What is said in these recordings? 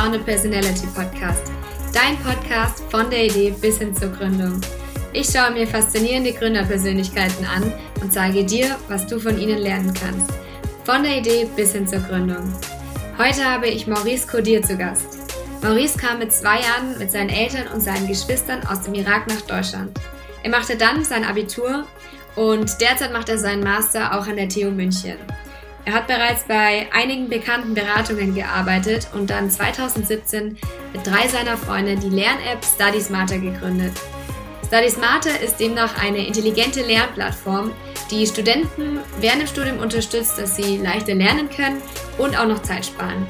Founded Personality Podcast. Dein Podcast von der Idee bis hin zur Gründung. Ich schaue mir faszinierende Gründerpersönlichkeiten an und zeige dir, was du von ihnen lernen kannst. Von der Idee bis hin zur Gründung. Heute habe ich Maurice Codir zu Gast. Maurice kam mit zwei Jahren mit seinen Eltern und seinen Geschwistern aus dem Irak nach Deutschland. Er machte dann sein Abitur und derzeit macht er seinen Master auch an der TU München. Er hat bereits bei einigen bekannten Beratungen gearbeitet und dann 2017 mit drei seiner Freunde die Lern-App Study Smarter gegründet. Study Smarter ist demnach eine intelligente Lernplattform, die Studenten während dem Studium unterstützt, dass sie leichter lernen können und auch noch Zeit sparen.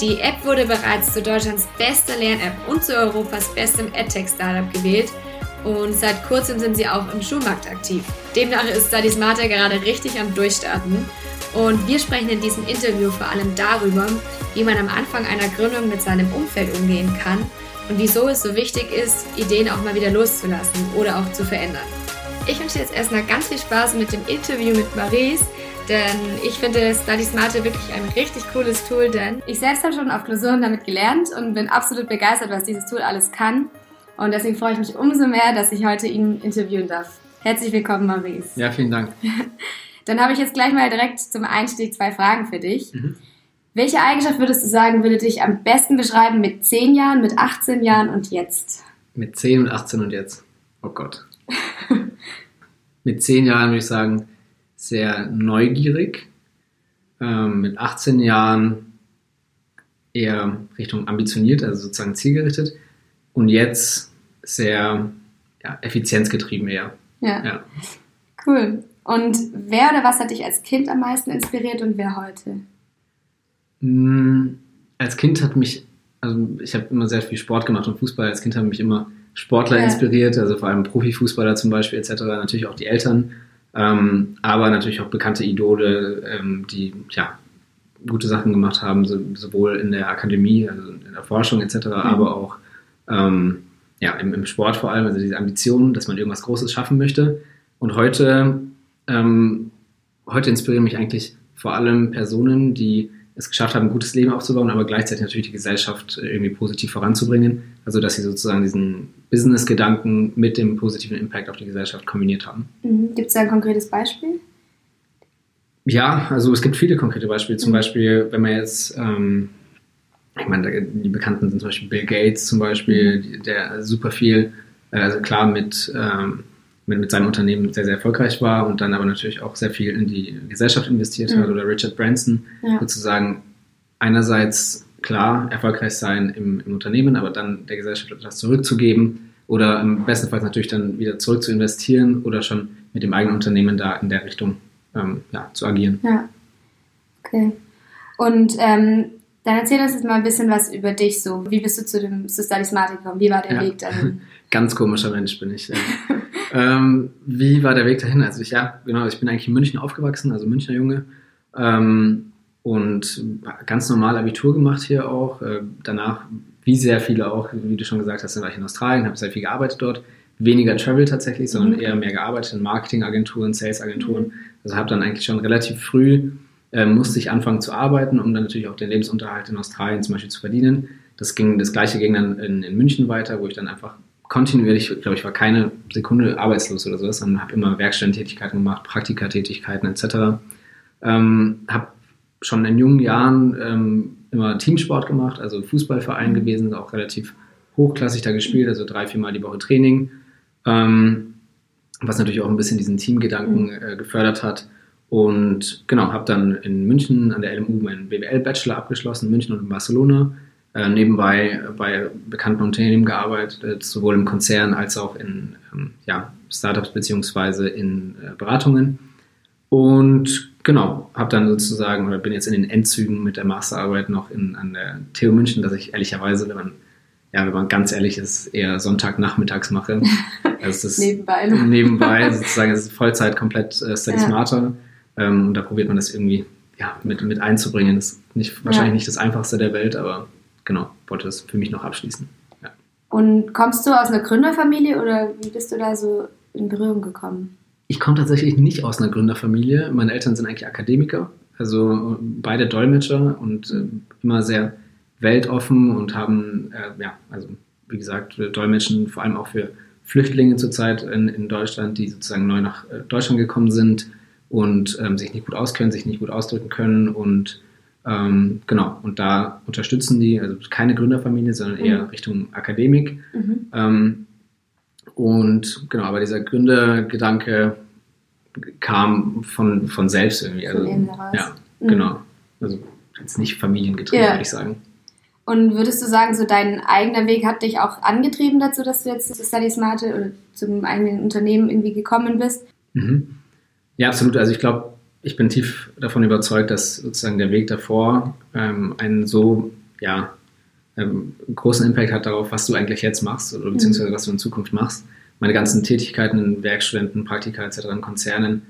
Die App wurde bereits zu Deutschlands bester Lern-App und zu Europas bestem EdTech-Startup gewählt und seit kurzem sind sie auch im Schulmarkt aktiv. Demnach ist Study Smarter gerade richtig am Durchstarten und wir sprechen in diesem Interview vor allem darüber, wie man am Anfang einer Gründung mit seinem Umfeld umgehen kann und wieso es so wichtig ist, Ideen auch mal wieder loszulassen oder auch zu verändern. Ich wünsche jetzt erstmal ganz viel Spaß mit dem Interview mit Maurice, denn ich finde Study Smarter wirklich ein richtig cooles Tool, denn ich selbst habe schon auf Klausuren damit gelernt und bin absolut begeistert, was dieses Tool alles kann. Und deswegen freue ich mich umso mehr, dass ich heute ihn interviewen darf. Herzlich willkommen, Maurice. Ja, vielen Dank. Dann habe ich jetzt gleich mal direkt zum Einstieg zwei Fragen für dich. Mhm. Welche Eigenschaft würdest du sagen, würde dich am besten beschreiben mit 10 Jahren, mit 18 Jahren und jetzt? Mit 10 und 18 und jetzt. Oh Gott. mit 10 Jahren würde ich sagen, sehr neugierig. Ähm, mit 18 Jahren eher Richtung ambitioniert, also sozusagen zielgerichtet. Und jetzt sehr ja, effizienzgetrieben eher. Ja. ja. Cool. Und wer oder was hat dich als Kind am meisten inspiriert und wer heute? Mm, als Kind hat mich, also ich habe immer sehr viel Sport gemacht und Fußball. Als Kind haben mich immer Sportler ja. inspiriert, also vor allem Profifußballer zum Beispiel etc. Natürlich auch die Eltern, ähm, aber natürlich auch bekannte Idole, ähm, die ja gute Sachen gemacht haben, so, sowohl in der Akademie, also in der Forschung etc., mhm. aber auch ähm, ja, im, im, Sport vor allem, also diese Ambition, dass man irgendwas Großes schaffen möchte. Und heute ähm, heute inspirieren mich eigentlich vor allem Personen, die es geschafft haben, ein gutes Leben aufzubauen, aber gleichzeitig natürlich die Gesellschaft irgendwie positiv voranzubringen. Also, dass sie sozusagen diesen Business-Gedanken mit dem positiven Impact auf die Gesellschaft kombiniert haben. Mhm. Gibt es da ein konkretes Beispiel? Ja, also es gibt viele konkrete Beispiele. Zum mhm. Beispiel, wenn man jetzt, ähm, ich meine, die Bekannten sind zum Beispiel Bill Gates zum Beispiel, mhm. der super viel, äh, also klar mit ähm, mit, mit seinem Unternehmen sehr, sehr erfolgreich war und dann aber natürlich auch sehr viel in die Gesellschaft investiert mhm. hat oder Richard Branson ja. sozusagen einerseits klar erfolgreich sein im, im, Unternehmen, aber dann der Gesellschaft etwas zurückzugeben oder im besten Fall natürlich dann wieder zurück zu investieren oder schon mit dem eigenen Unternehmen da in der Richtung ähm, ja, zu agieren. Ja, okay. Und ähm, dann erzähl uns jetzt mal ein bisschen was über dich so. Wie bist du zu dem Smart gekommen? Wie war der ja. Weg dahin? Ganz komischer Mensch bin ich. Ähm, wie war der Weg dahin? Also ich, ja, genau, ich bin eigentlich in München aufgewachsen, also Münchner Junge. Ähm, und ganz normal Abitur gemacht hier auch. Äh, danach, wie sehr viele auch, wie du schon gesagt hast, war ich in Australien, habe sehr viel gearbeitet dort. Weniger Travel tatsächlich, sondern mhm. eher mehr gearbeitet in Marketingagenturen, Salesagenturen. Mhm. Also habe dann eigentlich schon relativ früh äh, musste ich anfangen zu arbeiten, um dann natürlich auch den Lebensunterhalt in Australien zum Beispiel zu verdienen. Das ging, das gleiche ging dann in, in München weiter, wo ich dann einfach kontinuierlich, ich glaube ich, war keine Sekunde arbeitslos oder sowas, sondern habe immer Werkstättentätigkeiten gemacht, Praktikatätigkeiten etc. Ähm, habe schon in jungen Jahren ähm, immer Teamsport gemacht, also Fußballverein mhm. gewesen, auch relativ hochklassig da gespielt, also drei, viermal die Woche Training, ähm, was natürlich auch ein bisschen diesen Teamgedanken mhm. äh, gefördert hat. Und genau, habe dann in München an der LMU meinen BWL-Bachelor abgeschlossen, München und in Barcelona. Äh, nebenbei bei bekannten Unternehmen gearbeitet, sowohl im Konzern als auch in ähm, ja, Startups beziehungsweise in äh, Beratungen. Und genau, habe dann sozusagen oder bin jetzt in den Endzügen mit der Masterarbeit noch in, an der TU München, dass ich ehrlicherweise, wenn man ja, wenn man ganz ehrlich ist, eher Sonntagnachmittags mache. Also das nebenbei. Nebenbei, sozusagen, es ist Vollzeit komplett äh, Study ja. Smarter. Ähm, und da probiert man das irgendwie ja, mit, mit einzubringen. Das ist nicht, wahrscheinlich ja. nicht das Einfachste der Welt, aber genau, wollte das für mich noch abschließen. Ja. Und kommst du aus einer Gründerfamilie oder wie bist du da so in Berührung gekommen? Ich komme tatsächlich nicht aus einer Gründerfamilie. Meine Eltern sind eigentlich Akademiker, also beide Dolmetscher und äh, immer sehr weltoffen und haben, äh, ja, also wie gesagt, dolmetschen vor allem auch für Flüchtlinge zurzeit in, in Deutschland, die sozusagen neu nach äh, Deutschland gekommen sind und ähm, sich nicht gut auskennen, sich nicht gut ausdrücken können und ähm, genau, und da unterstützen die, also keine Gründerfamilie, sondern eher mhm. Richtung Akademik. Mhm. Ähm, und genau, aber dieser Gründergedanke kam von, von selbst irgendwie. Also, ja, mhm. genau. Also jetzt nicht familiengetrieben, ja. würde ich sagen. Und würdest du sagen, so dein eigener Weg hat dich auch angetrieben dazu, dass du jetzt zu Study Smart oder zum eigenen Unternehmen irgendwie gekommen bist? Mhm. Ja, absolut. Also ich glaube, ich bin tief davon überzeugt, dass sozusagen der Weg davor ähm, einen so ja, ähm, großen Impact hat darauf, was du eigentlich jetzt machst oder beziehungsweise mhm. was du in Zukunft machst. Meine ganzen Tätigkeiten in Werkstudenten, Praktika etc. in Konzernen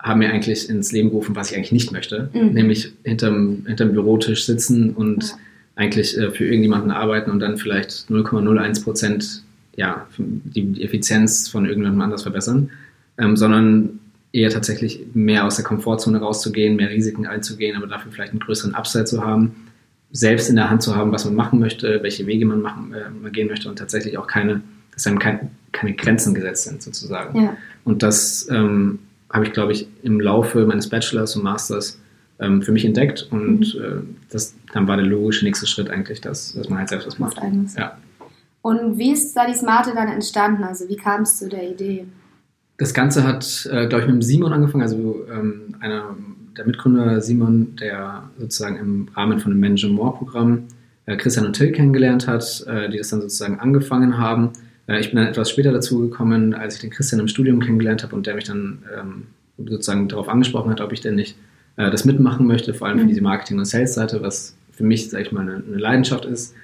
haben mir eigentlich ins Leben gerufen, was ich eigentlich nicht möchte, mhm. nämlich hinterm, hinterm Bürotisch sitzen und ja. eigentlich äh, für irgendjemanden arbeiten und dann vielleicht 0,01 Prozent ja, die, die, Effizienz von irgendjemandem anders verbessern, ähm, sondern eher tatsächlich mehr aus der Komfortzone rauszugehen, mehr Risiken einzugehen, aber dafür vielleicht einen größeren Upside zu haben, selbst in der Hand zu haben, was man machen möchte, welche Wege man, machen, äh, man gehen möchte und tatsächlich auch keine, dass einem kein, keine Grenzen gesetzt sind sozusagen. Ja. Und das ähm, habe ich, glaube ich, im Laufe meines Bachelors und Masters ähm, für mich entdeckt und mhm. äh, das, dann war der logische nächste Schritt eigentlich, dass, dass man halt selbst was macht. Ja. Und wie ist Study Smarte dann entstanden? Also wie kam es zu der Idee? Das Ganze hat, äh, glaube ich, mit Simon angefangen, also ähm, einer der Mitgründer Simon, der sozusagen im Rahmen von dem Manager More Programm äh, Christian und Till kennengelernt hat, äh, die das dann sozusagen angefangen haben. Äh, ich bin dann etwas später dazu gekommen, als ich den Christian im Studium kennengelernt habe und der mich dann ähm, sozusagen darauf angesprochen hat, ob ich denn nicht äh, das mitmachen möchte, vor allem für mhm. diese Marketing- und Sales-Seite, was für mich, sage ich mal, eine, eine Leidenschaft ist.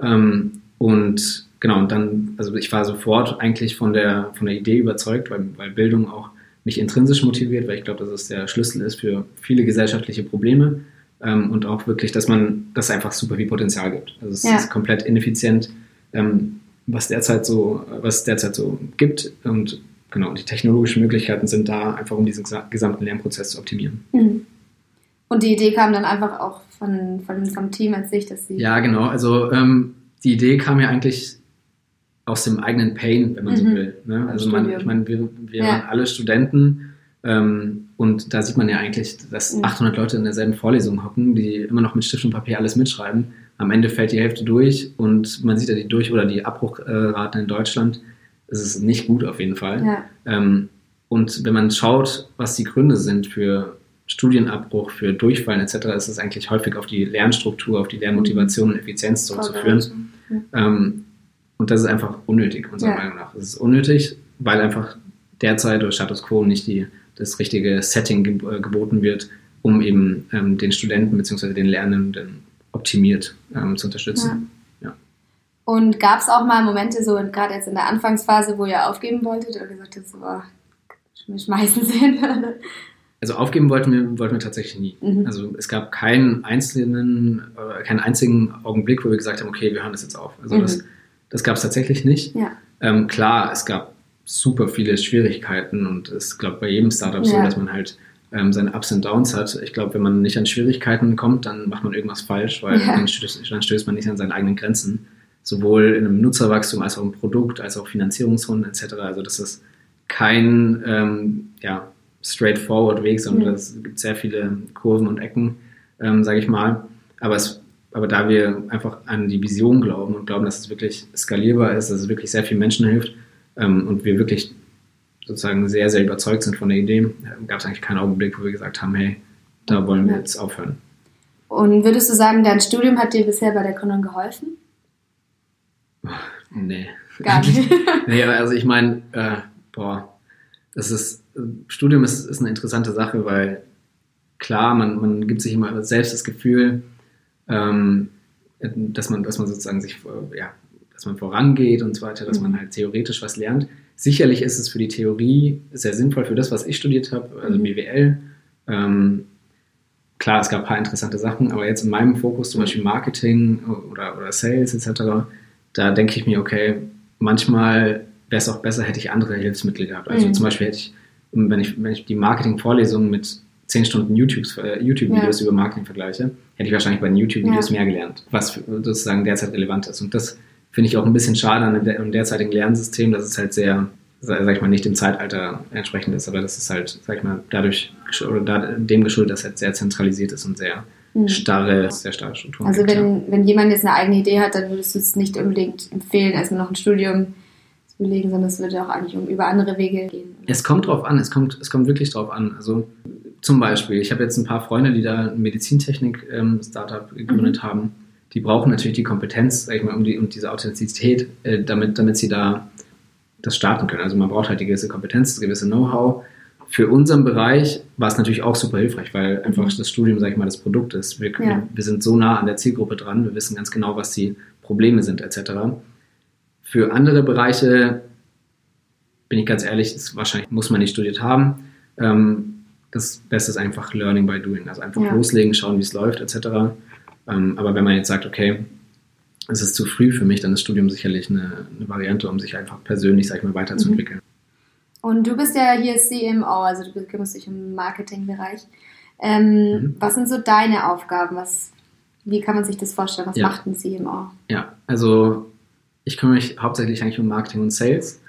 Ähm, und genau, und dann, also ich war sofort eigentlich von der, von der Idee überzeugt, weil, weil Bildung auch mich intrinsisch motiviert, weil ich glaube, dass es der Schlüssel ist für viele gesellschaftliche Probleme ähm, und auch wirklich, dass man das einfach super viel Potenzial gibt. Also es ja. ist komplett ineffizient, ähm, was derzeit so, was derzeit so gibt und genau, die technologischen Möglichkeiten sind da einfach, um diesen gesamten Lernprozess zu optimieren. Mhm. Und die Idee kam dann einfach auch von, von, vom Team als sich, dass sie. Ja, genau. Also ähm, die Idee kam ja eigentlich aus dem eigenen Pain, wenn man mhm. so will. Ne? Also man, ich meine, wir, wir ja. waren alle Studenten ähm, und da sieht man ja eigentlich, dass mhm. 800 Leute in derselben Vorlesung hocken, die immer noch mit Stift und Papier alles mitschreiben. Am Ende fällt die Hälfte durch und man sieht ja die Durch- oder die Abbruchraten in Deutschland. Das ist nicht gut auf jeden Fall. Ja. Ähm, und wenn man schaut, was die Gründe sind für Studienabbruch, für Durchfallen etc., ist es eigentlich häufig auf die Lernstruktur, auf die Lernmotivation und Effizienz zurückzuführen. Ähm, und das ist einfach unnötig, unserer ja. Meinung nach. Es ist unnötig, weil einfach derzeit durch Status Quo nicht die, das richtige Setting äh, geboten wird, um eben ähm, den Studenten bzw. den Lernenden optimiert ähm, zu unterstützen. Ja. ja. Und gab es auch mal Momente, so gerade jetzt in der Anfangsphase, wo ihr aufgeben wolltet oder gesagt habt, so, boah, wir schmeißen sie hin? Also aufgeben wollten wir, wollten wir tatsächlich nie. Mhm. Also es gab keinen einzelnen, äh, keinen einzigen Augenblick, wo wir gesagt haben, okay, wir hören das jetzt auf. Also mhm. das das gab es tatsächlich nicht. Ja. Ähm, klar, es gab super viele Schwierigkeiten und es glaube bei jedem Startup ja. so, dass man halt ähm, seine Ups und Downs hat. Ich glaube, wenn man nicht an Schwierigkeiten kommt, dann macht man irgendwas falsch, weil ja. dann, stößt, dann, stößt, man nicht an seine eigenen Grenzen. Sowohl in einem Nutzerwachstum als auch im Produkt, als auch Finanzierungsrunden etc. Also das ist kein ähm, ja, straightforward Weg, sondern mhm. es gibt sehr viele Kurven und Ecken, ähm, sage ich mal. Aber es aber da wir einfach an die Vision glauben und glauben, dass es wirklich skalierbar ist, dass es wirklich sehr vielen Menschen hilft ähm, und wir wirklich sozusagen sehr, sehr überzeugt sind von der Idee, äh, gab es eigentlich keinen Augenblick, wo wir gesagt haben, hey, da wollen wir jetzt aufhören. Und würdest du sagen, dein Studium hat dir bisher bei der Gründung geholfen? Nee. Gar nicht. nee, also ich meine, äh, boah, das ist, Studium ist, ist eine interessante Sache, weil klar, man, man gibt sich immer selbst das Gefühl, ähm, dass man, dass man sozusagen sich, äh, ja, dass man vorangeht und so weiter, dass man mhm. halt theoretisch was lernt. Sicherlich ist es für die Theorie sehr sinnvoll für das, was ich studiert habe, also mhm. BWL. Ähm, klar, es gab ein paar interessante Sachen, aber jetzt in meinem Fokus, zum Beispiel Marketing oder, oder Sales etc., da denke ich mir, okay, manchmal wäre es auch besser, hätte ich andere Hilfsmittel gehabt. Also mhm. zum Beispiel hätte ich, wenn ich, wenn ich die Marketing-Vorlesungen mit zehn Stunden YouTube-Videos äh, YouTube Ja. über Marketing vergleiche, hätte ich wahrscheinlich bei den YouTube-Videos Ja. mehr gelernt, was sozusagen derzeit relevant ist. Und das finde ich auch ein bisschen schade an dem derzeitigen Lernsystem, dass es halt sehr, sag ich mal, nicht dem Zeitalter entsprechend ist, aber das ist halt, sag ich mal, dadurch oder dem geschuldet, dass es halt sehr zentralisiert ist und sehr Mhm. starre, sehr starre Strukturen Also gibt, ja. wenn, wenn jemand jetzt eine eigene Idee hat, dann würdest du es nicht unbedingt empfehlen, erstmal noch ein Studium belegen, sondern es würde auch eigentlich um über andere Wege gehen. Es kommt drauf an, es kommt, es kommt wirklich drauf an. Also zum Beispiel, ich habe jetzt ein paar Freunde, die da ein Medizintechnik-Startup gegründet haben. Die brauchen natürlich die Kompetenz, sag ich mal, um die, und diese Authentizität, äh, damit, damit sie da das starten können. Also man braucht halt die gewisse Kompetenz, das gewisse Know-how. Für unseren Bereich war es natürlich auch super hilfreich, weil einfach das Studium, sag ich mal, das Produkt ist. Wir, können, Ja. wir sind so nah an der Zielgruppe dran, wir wissen ganz genau, was die Probleme sind, etc. Für andere Bereiche bin ich ganz ehrlich, ist wahrscheinlich muss man nicht studiert haben. Ähm, das Beste ist einfach Learning by Doing. Also einfach Ja. loslegen, schauen, wie es läuft, etc. Ähm, aber wenn man jetzt sagt, okay, es ist zu früh für mich, dann ist Studium sicherlich eine, eine Variante, um sich einfach persönlich, sag ich mal, weiterzuentwickeln. Und du bist ja hier CMO, also du kümmerst dich um den Marketingbereich. Ähm, Mhm. Was sind so deine Aufgaben? Was, wie kann man sich das vorstellen? Was Ja. macht ein CMO? Ja, also ich kümmere mich hauptsächlich eigentlich um Marketing und Sales.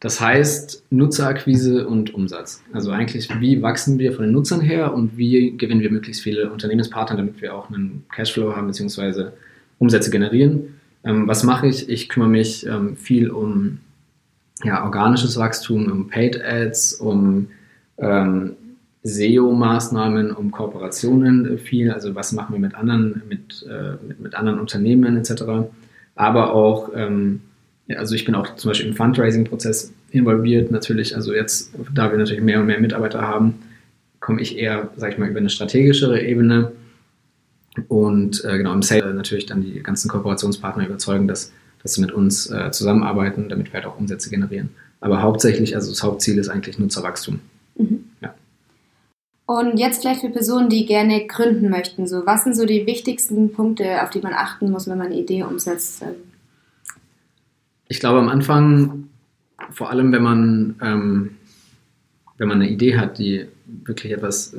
Das heißt Nutzerakquise und Umsatz. Also eigentlich, wie wachsen wir von den Nutzern her und wie gewinnen wir möglichst viele Unternehmenspartner, damit wir auch einen Cashflow haben bzw. Umsätze generieren. Ähm, was mache ich? Ich kümmere mich ähm, viel um ja, organisches Wachstum, um Paid Ads, um ähm, SEO-Maßnahmen, um Kooperationen viel. Also was machen wir mit anderen, mit, äh, mit, mit anderen Unternehmen etc. Aber auch, ähm, ja, also ich bin auch zum Beispiel im Fundraising-Prozess involviert. Natürlich, also jetzt, da wir natürlich mehr und mehr Mitarbeiter haben, komme ich eher, sag ich mal, über eine strategischere Ebene und äh, genau im Sales natürlich dann die ganzen Kooperationspartner überzeugen, dass, dass sie mit uns äh, zusammenarbeiten, damit wir halt auch Umsätze generieren. Aber hauptsächlich, also das Hauptziel ist eigentlich Nutzerwachstum. Und jetzt vielleicht für Personen, die gerne gründen möchten. So, was sind so die wichtigsten Punkte, auf die man achten muss, wenn man eine Idee umsetzt? Ich glaube am Anfang, vor allem wenn man, ähm, wenn man eine Idee hat, die wirklich etwas,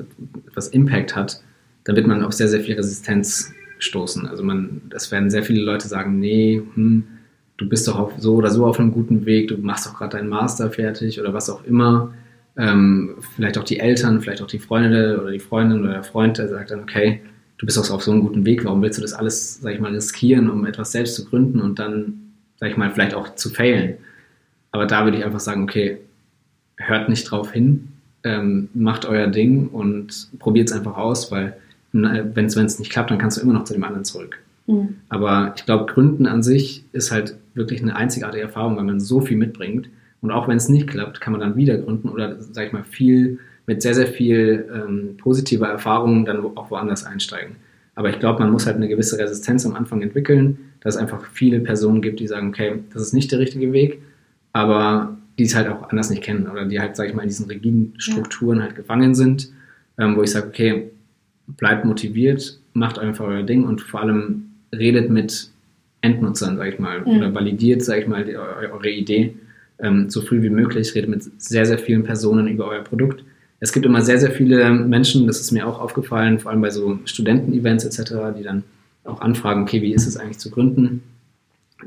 etwas Impact hat, dann wird man auf sehr, sehr viel Resistenz stoßen. Also man, es werden sehr viele Leute sagen, nee, hm, du bist doch auf, so oder so auf einem guten Weg, du machst doch gerade deinen Master fertig oder was auch immer. Ähm, vielleicht auch die Eltern, vielleicht auch die Freunde oder die Freundin oder der Freund, der sagt dann, okay, du bist doch auf so einem guten Weg, warum willst du das alles, sag ich mal, riskieren, um etwas selbst zu gründen und dann, sag ich mal, vielleicht auch zu failen. Aber da würde ich einfach sagen, okay, hört nicht drauf hin, ähm, macht euer Ding und probiert es einfach aus, weil wenn es nicht klappt, dann kannst du immer noch zu dem anderen zurück. Mhm. Aber ich glaube, Gründen an sich ist halt wirklich eine einzigartige Erfahrung, weil man so viel mitbringt. Und auch wenn es nicht klappt, kann man dann wieder gründen oder, sag ich mal, viel, mit sehr, sehr viel ähm, positiver Erfahrung dann auch woanders einsteigen. Aber ich glaube, man muss halt eine gewisse Resistenz am Anfang entwickeln, dass es einfach viele Personen gibt, die sagen, okay, das ist nicht der richtige Weg, aber die es halt auch anders nicht kennen oder die halt, sag ich mal, in diesen rigiden Strukturen halt gefangen sind, ähm, wo ich sage, okay, bleibt motiviert, macht einfach euer Ding und vor allem redet mit Endnutzern, sag ich mal, Mhm. oder validiert, sag ich mal, eure Idee ähm, so früh wie möglich, redet mit sehr, sehr vielen Personen über euer Produkt. Es gibt immer sehr, sehr viele Menschen, das ist mir auch aufgefallen, vor allem bei so Studenten-Events etc., die dann auch anfragen, okay, wie ist es eigentlich zu gründen?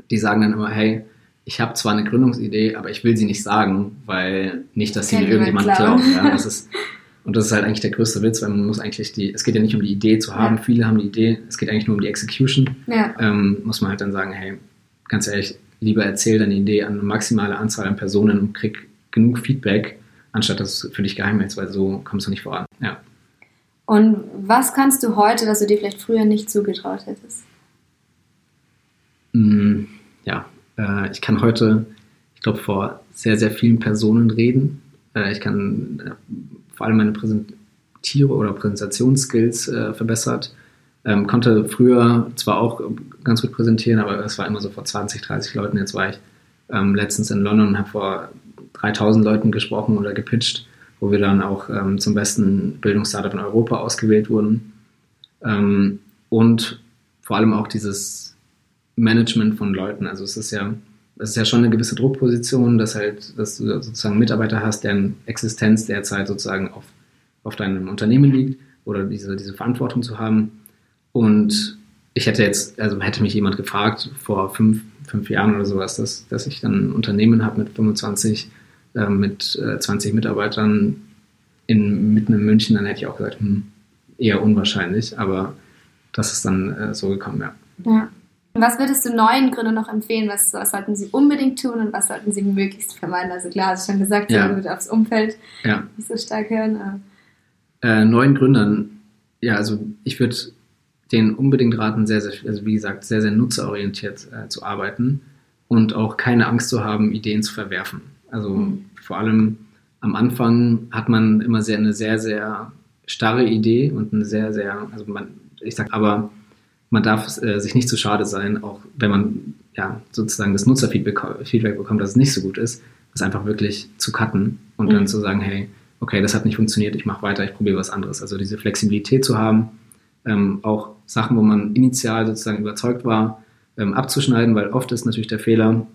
Die sagen dann immer, hey, ich habe zwar eine Gründungsidee, aber ich will sie nicht sagen, weil nicht, dass sie mir irgendjemand klauen. Ja, das ist, und das ist halt eigentlich der größte Witz, weil man muss eigentlich die, es geht ja nicht um die Idee zu haben, Ja. viele haben die Idee, es geht eigentlich nur um die Execution. Ja. Ähm, muss man halt dann sagen, hey, ganz ehrlich, lieber erzähl deine Idee an eine maximale Anzahl an Personen und krieg genug Feedback, anstatt dass es für dich geheim ist, weil so kommst du nicht voran. Ja. Und was kannst du heute, was du dir vielleicht früher nicht zugetraut hättest? Mm, ja, äh, ich kann heute, ich glaube, vor sehr, sehr vielen Personen reden. Äh, ich kann äh, vor allem meine Präsentiere- oder Präsentationsskills äh, verbessert. Ähm, konnte früher zwar auch ganz gut präsentieren, aber das war immer so vor 20, 30 Leuten. Jetzt war ich ähm, letztens in London und habe vor 3000 Leuten gesprochen oder gepitcht, wo wir dann auch ähm, zum besten Bildungsstartup in Europa ausgewählt wurden. Ähm, und vor allem auch dieses Management von Leuten. Also es ist ja, es ist ja schon eine gewisse Druckposition, dass halt, dass du sozusagen Mitarbeiter hast, deren Existenz derzeit sozusagen auf auf deinem Unternehmen liegt oder diese, diese Verantwortung zu haben. Und ich hätte jetzt, also hätte mich jemand gefragt vor fünf, fünf Jahren oder sowas, dass, dass ich dann ein Unternehmen habe mit 25, äh, mit äh, 20 Mitarbeitern in, mitten in München, dann hätte ich auch gesagt, hm, eher unwahrscheinlich, aber das ist dann äh, so gekommen, ja. Ja. Was würdest du neuen Gründern noch empfehlen? Was, was, sollten sie unbedingt tun und was sollten sie möglichst vermeiden? Also klar, hast du schon gesagt, ja. wird aufs Umfeld ja. nicht so stark hören. Äh, neuen Gründern, ja, also ich würde denen unbedingt raten, sehr, sehr, also wie gesagt, sehr, sehr nutzerorientiert äh, zu arbeiten und auch keine Angst zu haben, Ideen zu verwerfen. Also mhm. vor allem am Anfang hat man immer sehr eine sehr, sehr starre Idee und eine sehr, sehr, also man, ich sag aber, man darf äh, sich nicht zu schade sein, auch wenn man ja sozusagen das Nutzerfeedback Feedback bekommt, dass es nicht so gut ist, das einfach wirklich zu cutten und mhm. dann zu sagen, hey, okay, das hat nicht funktioniert, ich mache weiter, ich probiere was anderes. Also diese Flexibilität zu haben, ähm, auch Sachen, wo man initial sozusagen überzeugt war, ähm, abzuschneiden, weil oft ist natürlich der Fehler,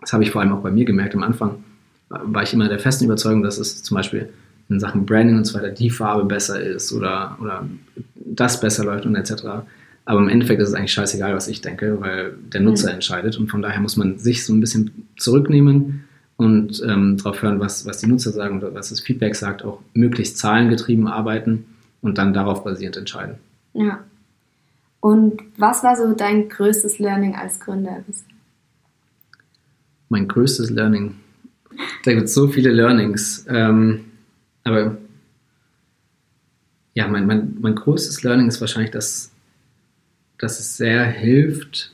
das habe ich vor allem auch bei mir gemerkt am Anfang, war ich immer der festen Überzeugung, dass es zum Beispiel in Sachen Branding und so weiter die Farbe besser ist oder, oder das besser läuft und etc. Aber im Endeffekt ist es eigentlich scheißegal, was ich denke, weil der Nutzer mhm. entscheidet und von daher muss man sich so ein bisschen zurücknehmen und ähm, darauf hören, was, was die Nutzer sagen oder was das Feedback sagt, auch möglichst zahlengetrieben arbeiten und dann darauf basierend entscheiden. Ja. Und was war so dein größtes Learning als Gründer? Mein größtes Learning. Da gibt es so viele Learnings. Ähm, aber ja, mein, mein, mein größtes Learning ist wahrscheinlich, dass dass es sehr hilft,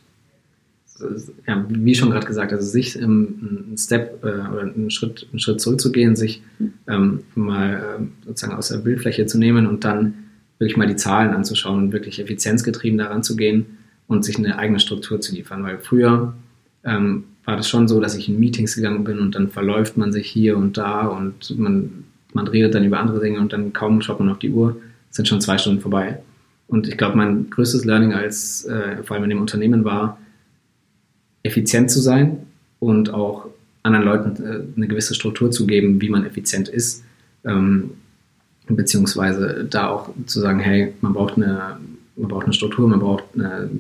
ja, wie schon gerade gesagt, also sich einen Step äh, oder einen Schritt, einen Schritt zurückzugehen, sich ähm, mal äh, sozusagen aus der Bildfläche zu nehmen und dann wirklich mal die Zahlen anzuschauen und wirklich effizienzgetrieben daran zu gehen und sich eine eigene Struktur zu liefern. Weil früher ähm, war das schon so, dass ich in Meetings gegangen bin und dann verläuft man sich hier und da und man, man redet dann über andere Dinge und dann kaum schaut man auf die Uhr, sind schon zwei Stunden vorbei. Und ich glaube, mein größtes Learning als äh, vor allem in dem Unternehmen war, effizient zu sein und auch anderen Leuten äh, eine gewisse Struktur zu geben, wie man effizient ist. Ähm, beziehungsweise da auch zu sagen, hey, man braucht eine, man braucht eine Struktur, man braucht eine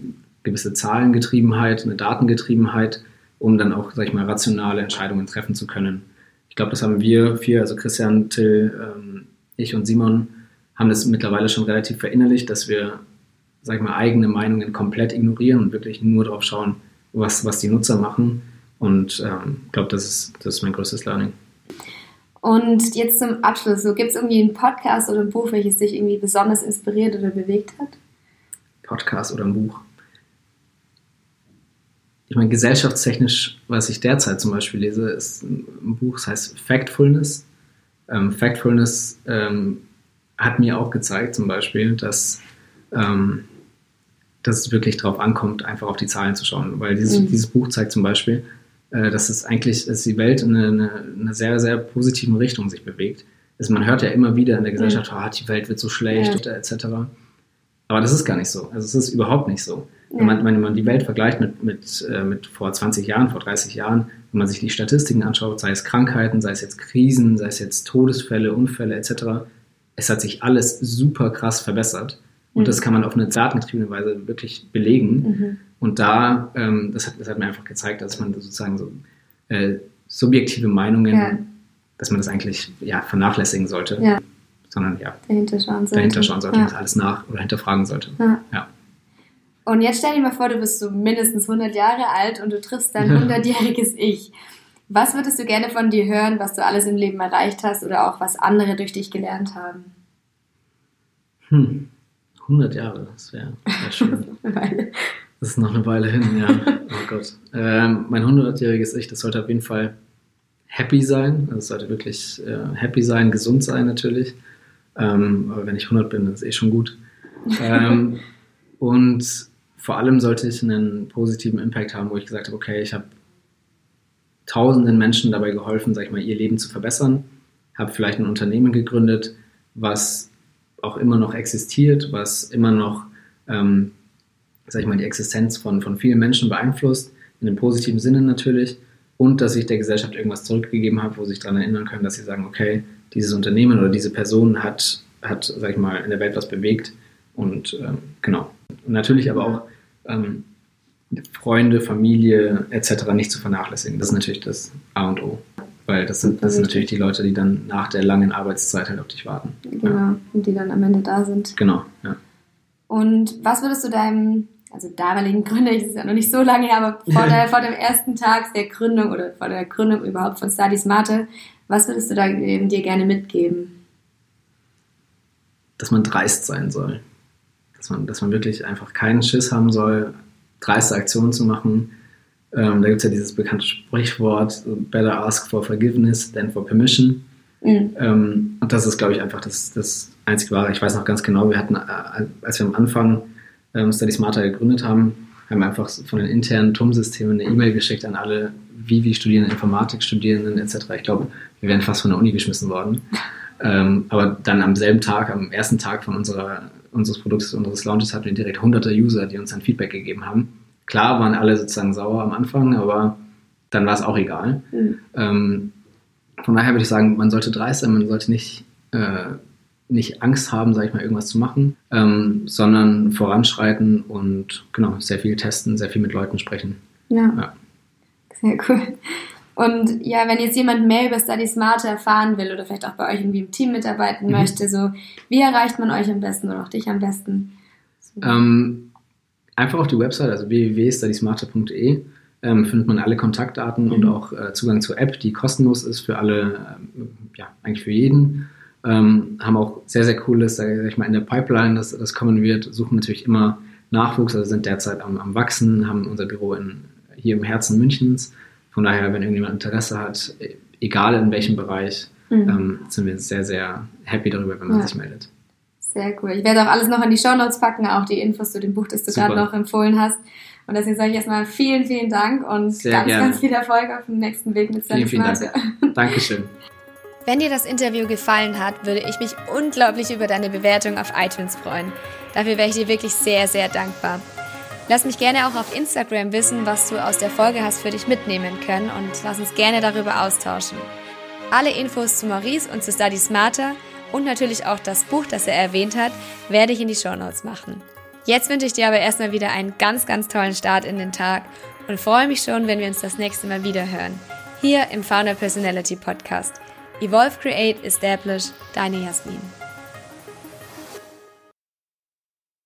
gewisse Zahlengetriebenheit, eine Datengetriebenheit, um dann auch, sag ich mal, rationale Entscheidungen treffen zu können. Ich glaube, das haben wir vier, also Christian, Till, ähm, ich und Simon, haben das mittlerweile schon relativ verinnerlicht, dass wir, sag ich mal, eigene Meinungen komplett ignorieren und wirklich nur darauf schauen, was, was die Nutzer machen. Und ich ähm, glaube, das ist, das ist mein größtes Learning. Und jetzt zum Abschluss, so gibt es irgendwie einen Podcast oder ein Buch, welches dich irgendwie besonders inspiriert oder bewegt hat? Podcast oder ein Buch. Ich meine, gesellschaftstechnisch, was ich derzeit zum Beispiel lese, ist ein Buch, das heißt Factfulness. Ähm, Factfulness ähm, hat mir auch gezeigt, zum Beispiel, dass, ähm, dass es wirklich darauf ankommt, einfach auf die Zahlen zu schauen. Weil dieses, mhm. dieses Buch zeigt zum Beispiel, äh, dass es eigentlich, dass die Welt in eine, eine, sehr, sehr positiven Richtung sich bewegt. Also man hört ja immer wieder in der Gesellschaft, mhm. oh, die Welt wird so schlecht, ja. etc. Aber das ist gar nicht so. Also es ist überhaupt nicht so. Ja. Wenn, man, wenn man die Welt vergleicht mit, mit, äh, mit vor 20 Jahren, vor 30 Jahren, wenn man sich die Statistiken anschaut, sei es Krankheiten, sei es jetzt Krisen, sei es jetzt Todesfälle, Unfälle etc., es hat sich alles super krass verbessert. Und mhm. das kann man auf eine datengetriebene Weise wirklich belegen. Mhm. Und da, ähm, das, hat, das hat mir einfach gezeigt, dass man sozusagen so äh, subjektive Meinungen, ja. dass man das eigentlich ja, vernachlässigen sollte. Ja. Sondern ja, dahinter schauen sollte. Dahinter schauen sollte ja. und alles nach oder hinterfragen sollte. Ja. Und jetzt stell dir mal vor, du bist so mindestens 100 Jahre alt und du triffst dein 100-jähriges Ich. Was würdest du gerne von dir hören, was du alles im Leben erreicht hast oder auch was andere durch dich gelernt haben? Hm, 100 Jahre, das wäre wär schön. das ist noch eine Weile hin, ja. Oh Gott. Ähm, mein 100-jähriges Ich, das sollte auf jeden Fall happy sein. Also es sollte wirklich äh, happy sein, gesund sein natürlich. Ähm, aber wenn ich 100 bin, ist eh schon gut. Ähm, und vor allem sollte ich einen positiven Impact haben, wo ich gesagt habe, okay, ich habe tausenden Menschen dabei geholfen, sag ich mal, ihr Leben zu verbessern, habe vielleicht ein Unternehmen gegründet, was auch immer noch existiert, was immer noch, ähm, sag ich mal, die Existenz von, von vielen Menschen beeinflusst, in einem positiven Sinne natürlich, und dass ich der Gesellschaft irgendwas zurückgegeben habe, wo sie sich daran erinnern können, dass sie sagen, okay, dieses Unternehmen oder diese Person hat hat, sag ich mal, in der Welt was bewegt. Und ähm, genau. Und natürlich aber auch ähm, Freunde, Familie etc. nicht zu vernachlässigen. Das ist natürlich das A und O. Weil das sind, das sind natürlich die Leute, die dann nach der langen Arbeitszeit halt auf dich warten. Genau, ja. und die dann am Ende da sind. Genau, ja. Und was würdest du deinem, also damaligen Gründer, das ist ja noch nicht so lange her, aber vor, der, vor dem ersten Tag der Gründung oder vor der Gründung überhaupt von Study Smarter, was würdest du da dir gerne mitgeben? Dass man dreist sein soll. Dass man, dass man wirklich einfach keinen Schiss haben soll, dreiste Aktionen zu machen. Ähm, da gibt es ja dieses bekannte Sprichwort, better ask for forgiveness than for permission. Mhm. Ähm, und das ist, glaube ich, einfach das, das einzig wahre. Ich weiß noch ganz genau, wir hatten, äh, als wir am Anfang ähm, Study Smarter gegründet haben, haben wir einfach von den internen TUM-Systemen eine E-Mail geschickt an alle Vivi-Studierenden, Informatik-Studierenden etc. Ich glaube, wir wären fast von der Uni geschmissen worden. Ähm, aber dann am selben Tag, am ersten Tag von unserer unseres Produktes, unseres Launches hatten wir direkt hunderte User, die uns dann Feedback gegeben haben. Klar waren alle sozusagen sauer am Anfang, aber dann war es auch egal. Mhm. Ähm, von daher würde ich sagen, man sollte dreist sein, man sollte nicht, äh, nicht Angst haben, sage ich mal, irgendwas zu machen, ähm, sondern voranschreiten und genau, sehr viel testen, sehr viel mit Leuten sprechen. Ja. ja. Sehr cool. Und ja, wenn jetzt jemand mehr über Study Smarter erfahren will oder vielleicht auch bei euch irgendwie im Team mitarbeiten mhm. möchte, so wie erreicht man euch am besten oder auch dich am besten? So. Ähm, einfach auf die Website, also www.studysmarter.de ähm, findet man alle Kontaktdaten mhm. und auch äh, Zugang zur App, die kostenlos ist für alle, ähm, ja, eigentlich für jeden. Ähm, haben auch sehr, sehr cooles, sag ich mal, in der Pipeline, das, das kommen wird, suchen natürlich immer Nachwuchs, also sind derzeit am, am Wachsen, haben unser Büro in, hier im Herzen Münchens von daher, wenn irgendjemand Interesse hat, egal in welchem Bereich, mhm. ähm, sind wir sehr, sehr happy darüber, wenn man ja. sich meldet. Sehr cool. Ich werde auch alles noch in die Show Notes packen, auch die Infos zu dem Buch, das du gerade noch empfohlen hast. Und deswegen sage ich erstmal vielen, vielen Dank und sehr ganz, gerne. ganz viel Erfolg auf dem nächsten Weg mit Vielen, vielen Dank. Dankeschön. Wenn dir das Interview gefallen hat, würde ich mich unglaublich über deine Bewertung auf iTunes freuen. Dafür wäre ich dir wirklich sehr, sehr dankbar. Lass mich gerne auch auf Instagram wissen, was du aus der Folge hast für dich mitnehmen können und lass uns gerne darüber austauschen. Alle Infos zu Maurice und zu Study Smarter und natürlich auch das Buch, das er erwähnt hat, werde ich in die Show Notes machen. Jetzt wünsche ich dir aber erstmal wieder einen ganz, ganz tollen Start in den Tag und freue mich schon, wenn wir uns das nächste Mal wieder hören. Hier im Founder Personality Podcast. Evolve, Create, Establish, deine Jasmin.